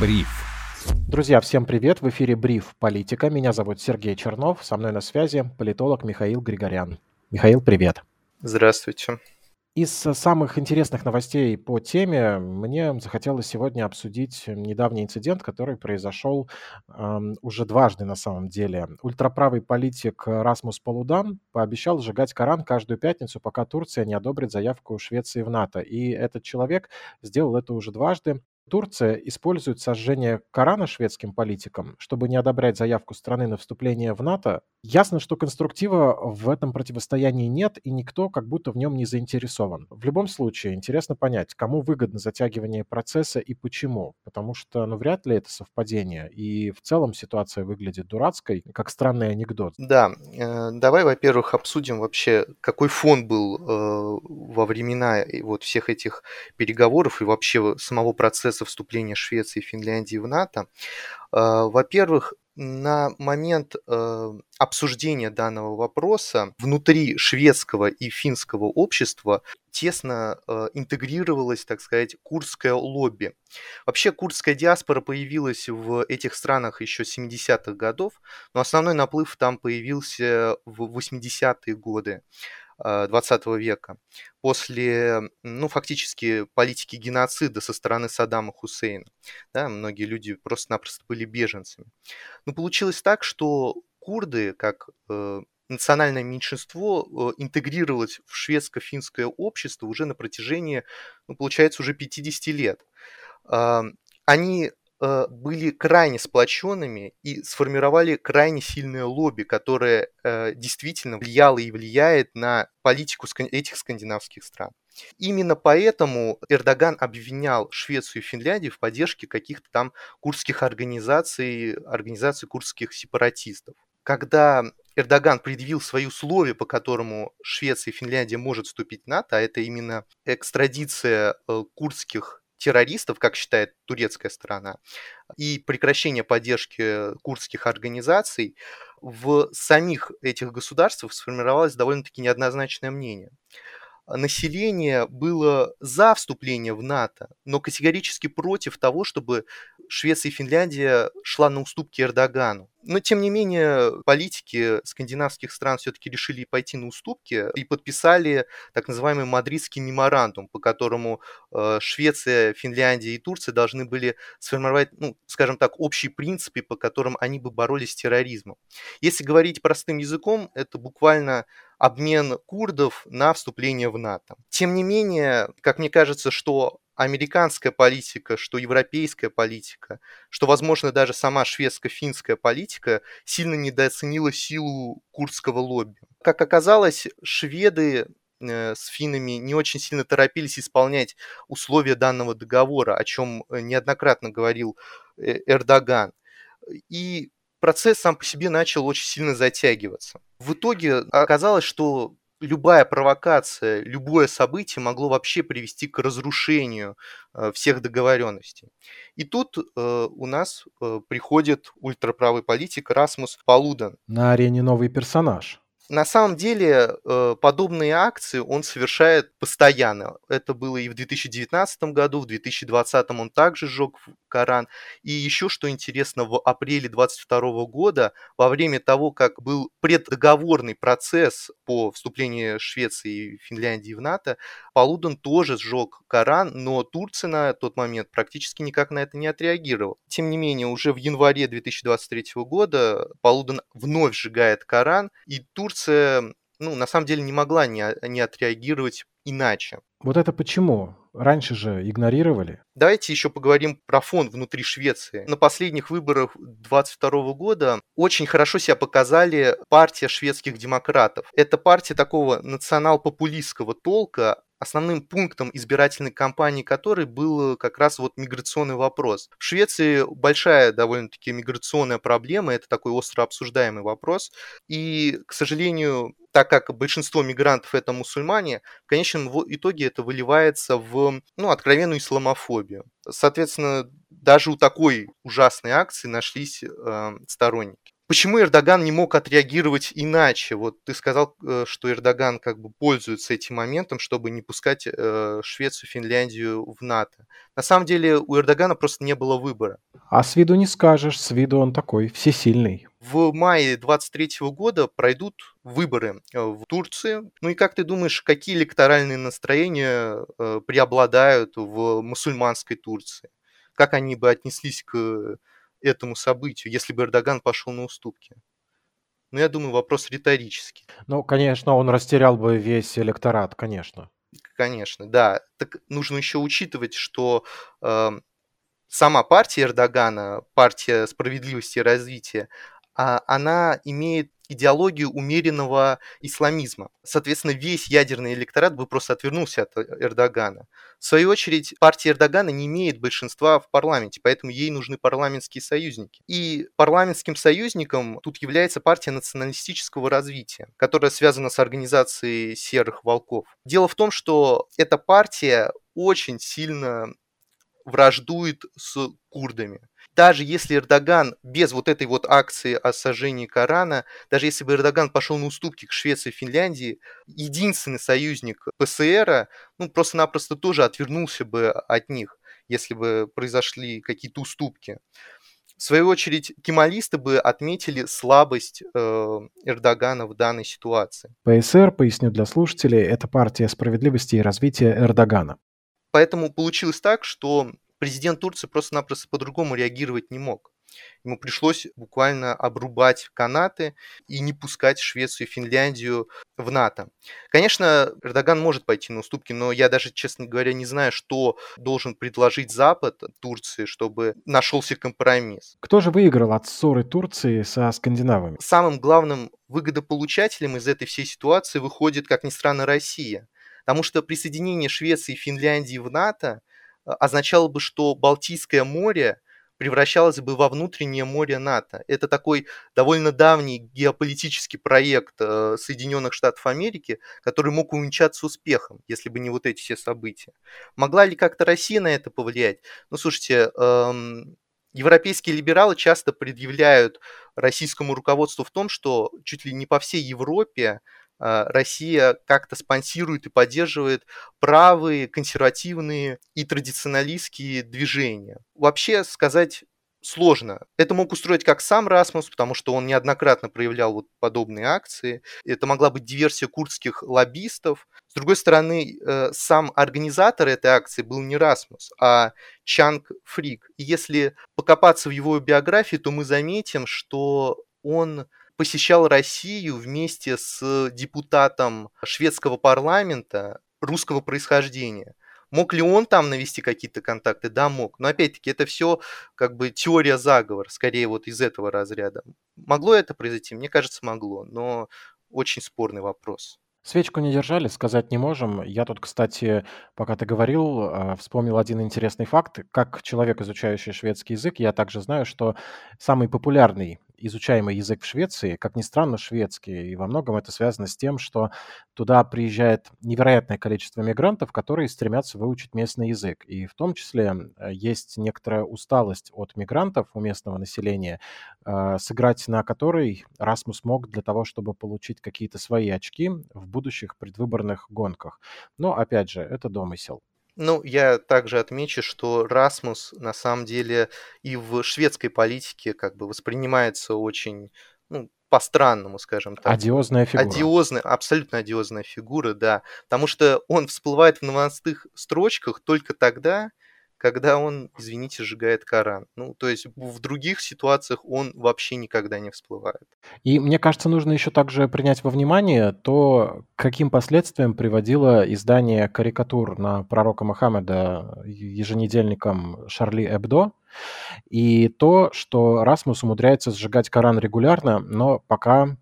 Бриф. Друзья, всем привет! В эфире Бриф Политика. Меня зовут Сергей Чернов. Со мной на связи политолог Михаил Григорян. Михаил, привет. Здравствуйте. Из самых интересных новостей по теме мне захотелось сегодня обсудить недавний инцидент, который произошел эм, уже дважды на самом деле. Ультраправый политик Расмус Полудан пообещал сжигать Коран каждую пятницу, пока Турция не одобрит заявку Швеции в НАТО. И этот человек сделал это уже дважды. Турция использует сожжение Корана шведским политикам, чтобы не одобрять заявку страны на вступление в НАТО. Ясно, что конструктива в этом противостоянии нет, и никто как будто в нем не заинтересован. В любом случае, интересно понять, кому выгодно затягивание процесса и почему. Потому что, ну, вряд ли это совпадение. И в целом ситуация выглядит дурацкой, как странный анекдот. Да, э, давай, во-первых, обсудим вообще, какой фон был э, во времена вот всех этих переговоров и вообще самого процесса процесса вступления Швеции и Финляндии в НАТО. А, во-первых, на момент э, обсуждения данного вопроса внутри шведского и финского общества тесно э, интегрировалось, так сказать, курдское лобби. Вообще курдская диаспора появилась в этих странах еще 70-х годов, но основной наплыв там появился в 80-е годы. 20 э, века, после, ну, фактически политики геноцида со стороны Саддама Хусейна. Да, многие люди просто-напросто были беженцами. Но получилось так, что курды, как э, национальное меньшинство, э, интегрировалось в шведско-финское общество уже на протяжении, ну, получается, уже 50 лет. Они Э, были крайне сплоченными и сформировали крайне сильное лобби, которое э, действительно влияло и влияет на политику этих скандинавских стран. Именно поэтому Эрдоган обвинял Швецию и Финляндию в поддержке каких-то там курдских организаций, организаций курдских сепаратистов. Когда Эрдоган предъявил свои условия, по которому Швеция и Финляндия может вступить в НАТО, а это именно экстрадиция э, курдских террористов, как считает турецкая сторона, и прекращение поддержки курдских организаций, в самих этих государствах сформировалось довольно-таки неоднозначное мнение население было за вступление в НАТО, но категорически против того, чтобы Швеция и Финляндия шла на уступки Эрдогану. Но, тем не менее, политики скандинавских стран все-таки решили пойти на уступки и подписали так называемый Мадридский меморандум, по которому э, Швеция, Финляндия и Турция должны были сформировать, ну, скажем так, общие принципы, по которым они бы боролись с терроризмом. Если говорить простым языком, это буквально обмен курдов на вступление в НАТО. Тем не менее, как мне кажется, что американская политика, что европейская политика, что, возможно, даже сама шведско-финская политика сильно недооценила силу курдского лобби. Как оказалось, шведы э, с финнами не очень сильно торопились исполнять условия данного договора, о чем э, неоднократно говорил э, Эрдоган. И процесс сам по себе начал очень сильно затягиваться. В итоге оказалось, что любая провокация, любое событие могло вообще привести к разрушению э, всех договоренностей. И тут э, у нас э, приходит ультраправый политик Расмус Палуден. На арене новый персонаж. На самом деле э, подобные акции он совершает постоянно. Это было и в 2019 году, в 2020 он также сжег Коран. И еще что интересно, в апреле 2022 года, во время того, как был преддоговорный процесс по вступлению Швеции и Финляндии в НАТО, Полуден тоже сжег Коран, но Турция на тот момент практически никак на это не отреагировала. Тем не менее, уже в январе 2023 года Полуден вновь сжигает Коран, и Турция Турция, ну, на самом деле не могла не, не отреагировать иначе. Вот это почему? Раньше же игнорировали. Давайте еще поговорим про фон внутри Швеции. На последних выборах 2022 года очень хорошо себя показали партия шведских демократов. Это партия такого национал-популистского толка, основным пунктом избирательной кампании которой был как раз вот миграционный вопрос. В Швеции большая довольно-таки миграционная проблема, это такой остро обсуждаемый вопрос, и, к сожалению, так как большинство мигрантов это мусульмане, в конечном итоге это выливается в ну, откровенную исламофобию. Соответственно, даже у такой ужасной акции нашлись э, сторонники. Почему Эрдоган не мог отреагировать иначе? Вот ты сказал, э, что Эрдоган как бы пользуется этим моментом, чтобы не пускать э, Швецию, Финляндию в НАТО. На самом деле у Эрдогана просто не было выбора. А с виду не скажешь, с виду он такой всесильный. В мае 23 года пройдут выборы э, в Турции. Ну и как ты думаешь, какие электоральные настроения преобладают в мусульманской Турции? Как они бы отнеслись к этому событию, если бы Эрдоган пошел на уступки? Ну, я думаю, вопрос риторический. Ну, конечно, он растерял бы весь электорат, конечно. Конечно, да. Так нужно еще учитывать, что э, сама партия Эрдогана, партия справедливости и развития, она имеет идеологию умеренного исламизма. Соответственно, весь ядерный электорат бы просто отвернулся от Эрдогана. В свою очередь, партия Эрдогана не имеет большинства в парламенте, поэтому ей нужны парламентские союзники. И парламентским союзником тут является партия националистического развития, которая связана с организацией серых волков. Дело в том, что эта партия очень сильно враждует с курдами даже если Эрдоган без вот этой вот акции о сожжении Корана, даже если бы Эрдоган пошел на уступки к Швеции и Финляндии, единственный союзник ПСР, ну, просто-напросто тоже отвернулся бы от них, если бы произошли какие-то уступки. В свою очередь, кемалисты бы отметили слабость э, Эрдогана в данной ситуации. ПСР, поясню для слушателей, это партия справедливости и развития Эрдогана. Поэтому получилось так, что президент Турции просто-напросто по-другому реагировать не мог. Ему пришлось буквально обрубать канаты и не пускать Швецию и Финляндию в НАТО. Конечно, Эрдоган может пойти на уступки, но я даже, честно говоря, не знаю, что должен предложить Запад Турции, чтобы нашелся компромисс. Кто же выиграл от ссоры Турции со скандинавами? Самым главным выгодополучателем из этой всей ситуации выходит, как ни странно, Россия. Потому что присоединение Швеции и Финляндии в НАТО означало бы, что Балтийское море превращалось бы во внутреннее море НАТО. Это такой довольно давний геополитический проект э, Соединенных Штатов Америки, который мог увенчаться успехом, если бы не вот эти все события. Могла ли как-то Россия на это повлиять? Ну, слушайте, эм, европейские либералы часто предъявляют российскому руководству в том, что чуть ли не по всей Европе а, Россия как-то спонсирует и поддерживает правые, консервативные и традиционалистские движения. Вообще сказать сложно. Это мог устроить как сам Расмус, потому что он неоднократно проявлял вот подобные акции. Это могла быть диверсия курдских лоббистов. С другой стороны, э, сам организатор этой акции был не Расмус, а Чанг Фрик. И если покопаться в его биографии, то мы заметим, что он посещал Россию вместе с депутатом шведского парламента русского происхождения. Мог ли он там навести какие-то контакты? Да, мог. Но опять-таки это все как бы теория заговора, скорее вот из этого разряда. Могло это произойти? Мне кажется, могло, но очень спорный вопрос. Свечку не держали, сказать не можем. Я тут, кстати, пока ты говорил, а, вспомнил один интересный факт. Как человек, изучающий шведский язык, я также знаю, что самый популярный изучаемый язык в Швеции, как ни странно, шведский. И во многом это связано с тем, что туда приезжает невероятное количество мигрантов, которые стремятся выучить местный язык. И в том числе э, есть некоторая усталость от мигрантов у местного населения, а, сыграть на которой Расмус мог для того, чтобы получить какие-то свои очки в будущих предвыборных гонках. Но, опять же, это домысел. Ну, я также отмечу, что Расмус на самом деле и в шведской политике как бы воспринимается очень ну, по-странному, скажем так. Одиозная фигура. Одиозная, абсолютно одиозная фигура, да. Потому что он всплывает в новостных строчках только тогда, когда он, извините, сжигает Коран. Ну, то есть в других ситуациях он вообще никогда не всплывает. И мне кажется, нужно еще также принять во внимание то, каким последствиям приводило издание карикатур на пророка Мухаммеда еженедельником Шарли Эбдо, и то, что Расмус умудряется сжигать Коран регулярно, но пока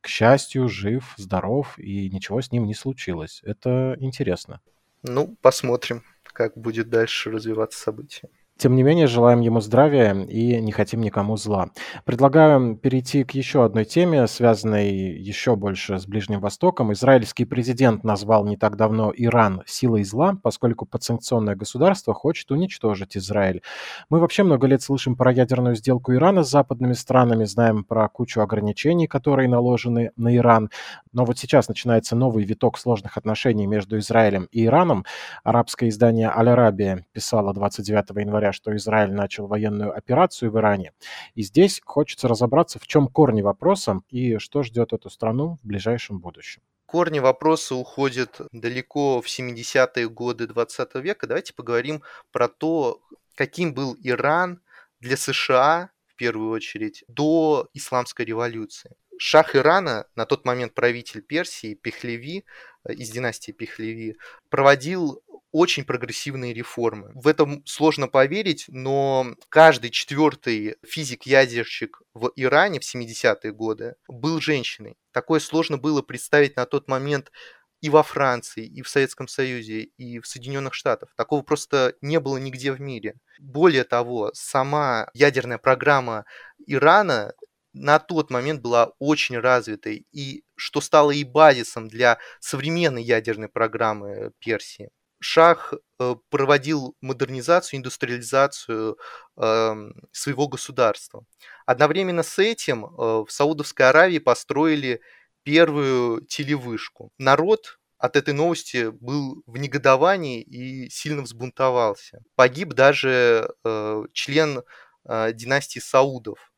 к счастью, жив, здоров, и ничего с ним не случилось. Это интересно. Ну, посмотрим как будет дальше развиваться событие. Тем не менее, желаем ему здравия и не хотим никому зла. Предлагаю перейти к еще одной теме, связанной еще больше с Ближним Востоком. Израильский президент назвал не так давно Иран силой зла, поскольку подсанкционное государство хочет уничтожить Израиль. Мы вообще много лет слышим про ядерную сделку Ирана с западными странами, знаем про кучу ограничений, которые наложены на Иран. Но вот сейчас начинается новый виток сложных отношений между Израилем и Ираном. Арабское издание «Аль-Арабия» писало 29 января говоря, что Израиль начал военную операцию в Иране. И здесь хочется разобраться, в чем корни вопроса и что ждет эту страну в ближайшем будущем. Корни вопроса уходят далеко в 70-е годы 20 века. Давайте поговорим про то, каким был Иран для США, в первую очередь, до исламской революции. Шах Ирана, на тот момент правитель Персии, Пехлеви, э, из династии Пехлеви, проводил очень прогрессивные реформы. В этом сложно поверить, но каждый четвертый физик-ядерщик в Иране в 70-е годы был женщиной. Такое сложно было представить на тот момент и во Франции, и в Советском Союзе, и в Соединенных Штатах. Такого просто не было нигде в мире. Более того, сама ядерная программа Ирана на тот момент была очень развитой, и что стало и базисом для современной ядерной программы Персии. Шах э, проводил модернизацию, индустриализацию эм, своего государства. Одновременно с этим э, в Саудовской Аравии построили первую телевышку. Народ от этой новости был в негодовании и сильно взбунтовался. Погиб даже э, член династии Саудов,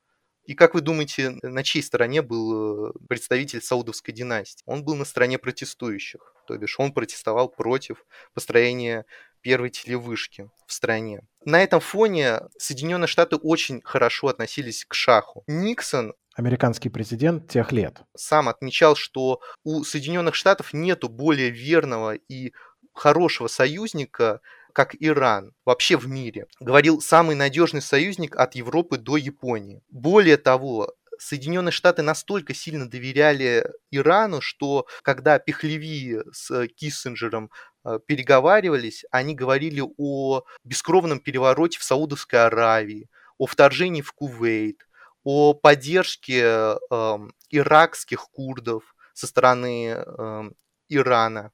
и как вы думаете, на чьей стороне был представитель саудовской династии? Он был на стороне протестующих то бишь он протестовал против построения первой телевышки в стране. На этом фоне Соединенные Штаты очень хорошо относились к Шаху. Никсон американский президент тех лет. Сам отмечал, что у Соединенных Штатов нету более верного и хорошего союзника, как Иран, вообще в мире. Говорил, самый надежный союзник от Европы до Японии. Более того, Соединенные Штаты настолько сильно доверяли Ирану, что когда Пехлеви с Киссинджером э, переговаривались, они говорили о бескровном перевороте в Саудовской Аравии, о вторжении в Кувейт, о поддержке э, иракских курдов со стороны э, Ирана.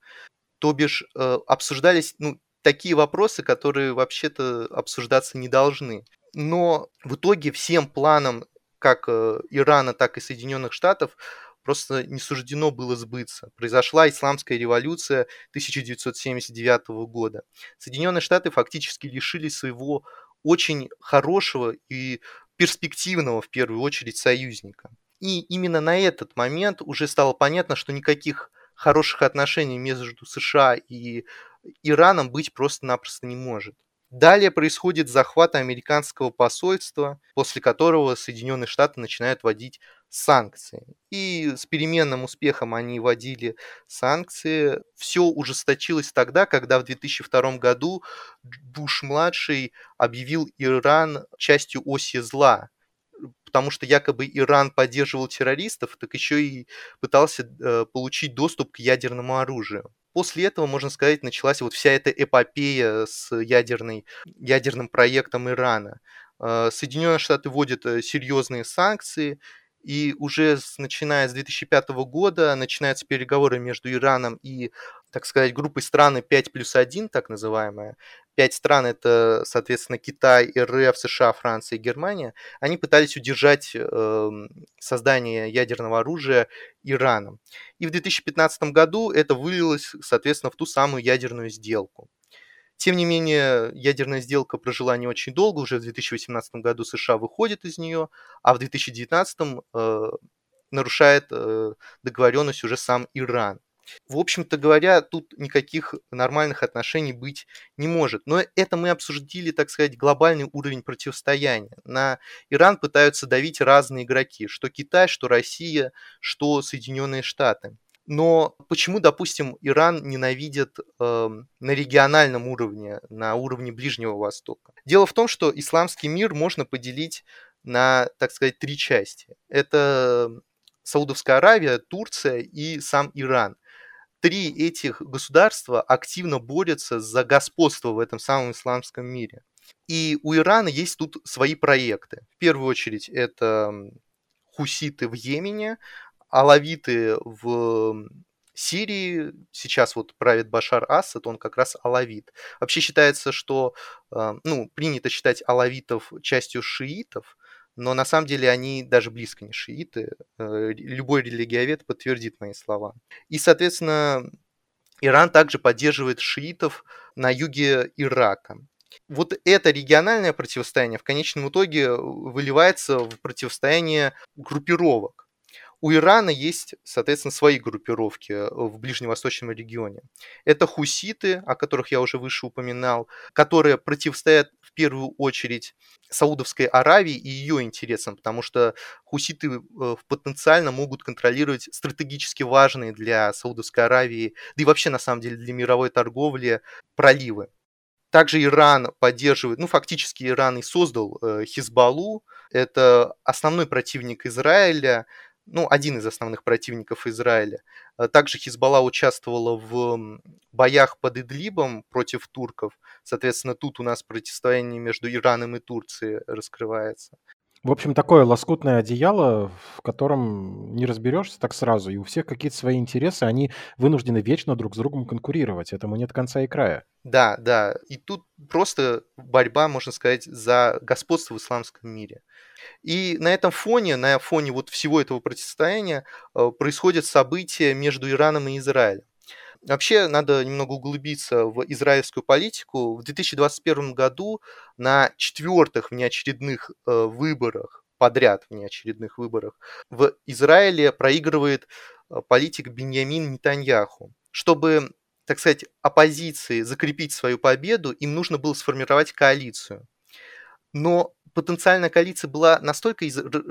То бишь э, обсуждались ну, такие вопросы, которые вообще-то обсуждаться не должны. Но в итоге всем планам как э, Ирана, так и Соединенных Штатов просто не суждено было сбыться. Произошла исламская революция 1979 года. Соединенные Штаты фактически лишились своего очень хорошего и перспективного, в первую очередь, союзника. И именно на этот момент уже стало понятно, что никаких хороших отношений между США и Ираном быть просто-напросто не может. Далее происходит захват американского посольства, после которого Соединенные Штаты начинают вводить санкции. И с переменным успехом они вводили санкции. Все ужесточилось тогда, когда в 2002 году Буш-младший объявил Иран частью оси зла, потому что якобы Иран поддерживал террористов, так еще и пытался э, получить доступ к ядерному оружию после этого, можно сказать, началась вот вся эта эпопея с ядерной, ядерным проектом Ирана. А, Соединенные Штаты вводят э, серьезные санкции, и уже с, начиная с 2005 года начинаются переговоры между Ираном и, так сказать, группой страны 5 плюс 1, так называемая. Пять стран, это, соответственно, Китай, РФ, США, Франция и Германия, они пытались удержать э, создание ядерного оружия Ираном. И в 2015 году это вылилось, соответственно, в ту самую ядерную сделку. Тем не менее, ядерная сделка прожила не очень долго, уже в 2018 году США выходит из нее, а в 2019 э, нарушает э, договоренность уже сам Иран. В общем-то говоря, тут никаких нормальных отношений быть не может. Но это мы обсудили, так сказать, глобальный уровень противостояния. На Иран пытаются давить разные игроки, что Китай, что Россия, что Соединенные Штаты. Но почему, допустим, Иран ненавидят э, на региональном уровне, на уровне Ближнего Востока? Дело в том, что исламский мир можно поделить на, так сказать, три части. Это Саудовская Аравия, Турция и сам Иран. Три этих государства активно борются за господство в этом самом исламском мире. И у Ирана есть тут свои проекты. В первую очередь это хуситы в Йемене, алавиты в Сирии сейчас вот правит Башар Асад, он как раз алавит. Вообще считается, что, э, ну, принято считать алавитов частью шиитов, но на самом деле они даже близко не шииты. Э, любой религиовед подтвердит мои слова. И, соответственно, Иран также поддерживает шиитов на юге Ирака. Вот это региональное противостояние в конечном итоге выливается в противостояние группировок. У Ирана есть, соответственно, свои группировки э, в ближневосточном регионе. Это хуситы, о которых я уже выше упоминал, которые противостоят в первую очередь Саудовской Аравии и ее интересам, потому что хуситы э, потенциально могут контролировать стратегически важные для Саудовской Аравии, да и вообще на самом деле для мировой торговли проливы. Также Иран поддерживает, ну фактически Иран и создал э, Хизбаллу, это основной противник Израиля, ну, один из основных противников Израиля. А также Хизбалла участвовала в боях под Идлибом против турков. Соответственно, тут у нас противостояние между Ираном и Турцией раскрывается. В общем, такое лоскутное одеяло, в котором не разберешься так сразу, и у всех какие-то свои интересы, они вынуждены вечно друг с другом конкурировать. Этому нет конца и края. Да, да. И тут просто борьба, можно сказать, за господство в исламском мире. И на этом фоне, на фоне вот всего этого противостояния э, происходят события между Ираном и Израилем. Вообще, надо немного углубиться в израильскую политику. В 2021 году на четвертых внеочередных э, выборах, подряд внеочередных выборах, в Израиле проигрывает э, политик Беньямин Нетаньяху. Чтобы, так сказать, оппозиции закрепить свою победу, им нужно было сформировать коалицию. Но потенциальная коалиция была настолько,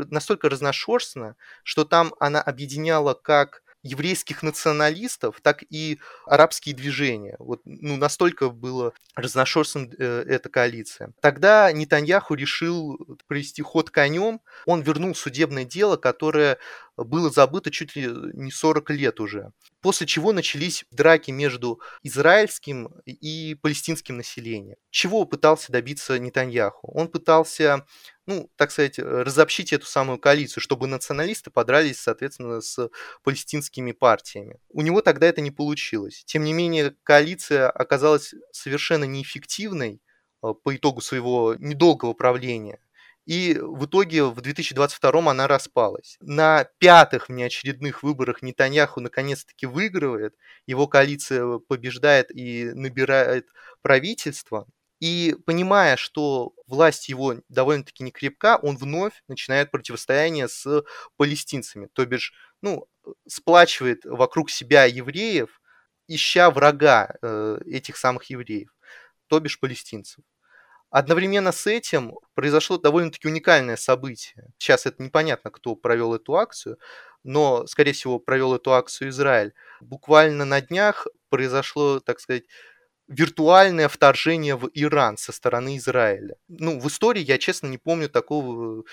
настолько разношерстна, что там она объединяла как еврейских националистов, так и арабские движения. Вот, ну, настолько было разношерстна э, эта коалиция. Тогда Нетаньяху решил провести ход конем. Он вернул судебное дело, которое было забыто чуть ли не 40 лет уже. После чего начались драки между израильским и палестинским населением. Чего пытался добиться Нетаньяху? Он пытался ну, так сказать, разобщить эту самую коалицию, чтобы националисты подрались, соответственно, с палестинскими партиями. У него тогда это не получилось. Тем не менее, коалиция оказалась совершенно неэффективной э, по итогу своего недолгого правления. И в итоге в 2022 она распалась. На пятых внеочередных выборах Нетаньяху наконец-таки выигрывает, его коалиция побеждает и набирает правительство. И понимая, что власть его довольно-таки не крепка, он вновь начинает противостояние с палестинцами. То бишь, ну, сплачивает вокруг себя евреев, ища врага э, этих самых евреев, то бишь палестинцев. Одновременно с этим произошло довольно-таки уникальное событие. Сейчас это непонятно, кто провел эту акцию, но, скорее всего, провел эту акцию Израиль. Буквально на днях произошло, так сказать, виртуальное вторжение в Иран со стороны Израиля. Ну, в истории я, честно, не помню такого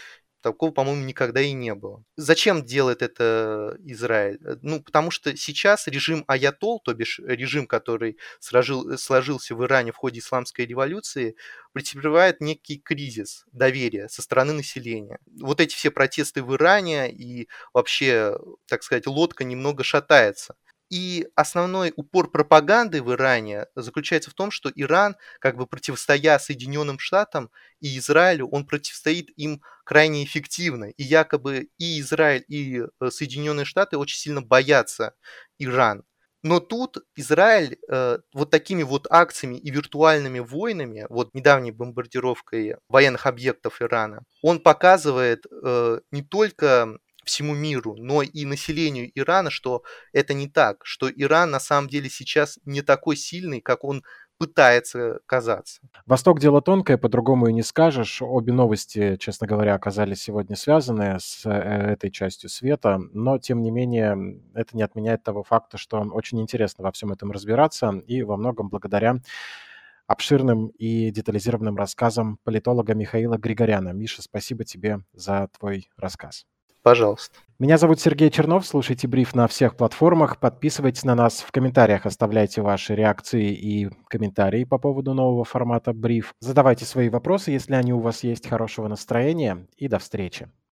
Такого, по-моему, никогда и не было. Зачем делает это Израиль? Ну, потому что сейчас режим Аятол, то бишь режим, который сложил, сложился в Иране в ходе исламской революции, претерпевает некий кризис доверия со стороны населения. Вот эти все протесты в Иране и вообще, так сказать, лодка немного шатается. И основной упор пропаганды в Иране заключается в том, что Иран, как бы противостоя Соединенным Штатам и Израилю, он противостоит им крайне эффективно. И якобы и Израиль, и э, Соединенные Штаты очень сильно боятся Иран. Но тут Израиль э, вот такими вот акциями и виртуальными войнами, вот недавней бомбардировкой военных объектов Ирана, он показывает э, не только всему миру, но и населению Ирана, что это не так, что Иран на самом деле сейчас не такой сильный, как он пытается казаться. Восток дело тонкое, по-другому и не скажешь. Обе новости, честно говоря, оказались сегодня связаны с э, этой частью света, но, тем не менее, это не отменяет того факта, что очень интересно во всем этом разбираться, и во многом благодаря обширным и детализированным рассказам политолога Михаила Григоряна. Миша, спасибо тебе за твой рассказ. Пожалуйста. Меня зовут Сергей Чернов. Слушайте бриф на всех платформах. Подписывайтесь на нас в комментариях, оставляйте ваши реакции и комментарии по поводу нового формата бриф. Задавайте свои вопросы, если они у вас есть. Хорошего настроения и до встречи.